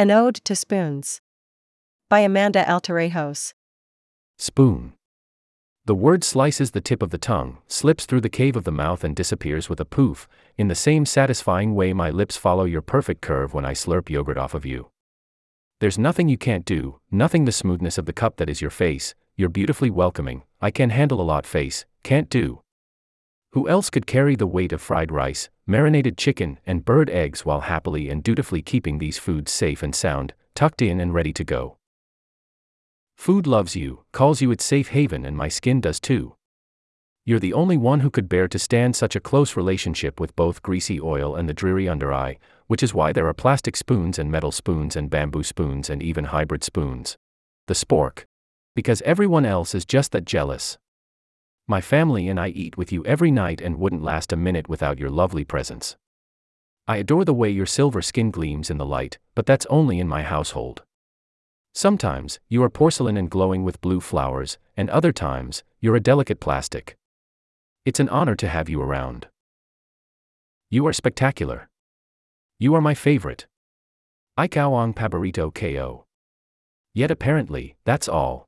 An Ode to Spoons. By Amanda Altarejos. Spoon. The word slices the tip of the tongue, slips through the cave of the mouth, and disappears with a poof, in the same satisfying way my lips follow your perfect curve when I slurp yogurt off of you. There's nothing you can't do, nothing the smoothness of the cup that is your face, you're beautifully welcoming, I can handle a lot face, can't do. Who else could carry the weight of fried rice, marinated chicken, and bird eggs while happily and dutifully keeping these foods safe and sound, tucked in and ready to go? Food loves you, calls you its safe haven, and my skin does too. You're the only one who could bear to stand such a close relationship with both greasy oil and the dreary under eye, which is why there are plastic spoons and metal spoons and bamboo spoons and even hybrid spoons. The spork. Because everyone else is just that jealous. My family and I eat with you every night and wouldn't last a minute without your lovely presence. I adore the way your silver skin gleams in the light, but that's only in my household. Sometimes, you are porcelain and glowing with blue flowers, and other times, you're a delicate plastic. It's an honor to have you around. You are spectacular. You are my favorite. Ikawang Paborito KO. Yet apparently, that's all.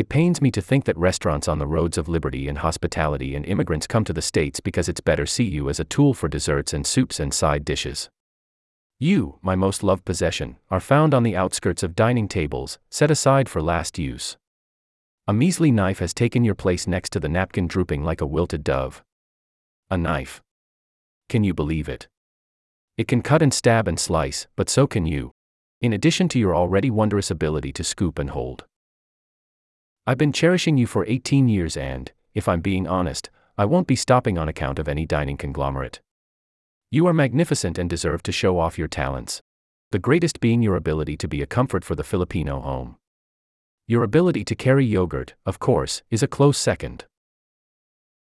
It pains me to think that restaurants on the roads of liberty and hospitality and immigrants come to the States because it's better see you as a tool for desserts and soups and side dishes. You, my most loved possession, are found on the outskirts of dining tables, set aside for last use. A measly knife has taken your place next to the napkin drooping like a wilted dove. A knife. Can you believe it? It can cut and stab and slice, but so can you. In addition to your already wondrous ability to scoop and hold. I've been cherishing you for 18 years, and, if I'm being honest, I won't be stopping on account of any dining conglomerate. You are magnificent and deserve to show off your talents. The greatest being your ability to be a comfort for the Filipino home. Your ability to carry yogurt, of course, is a close second.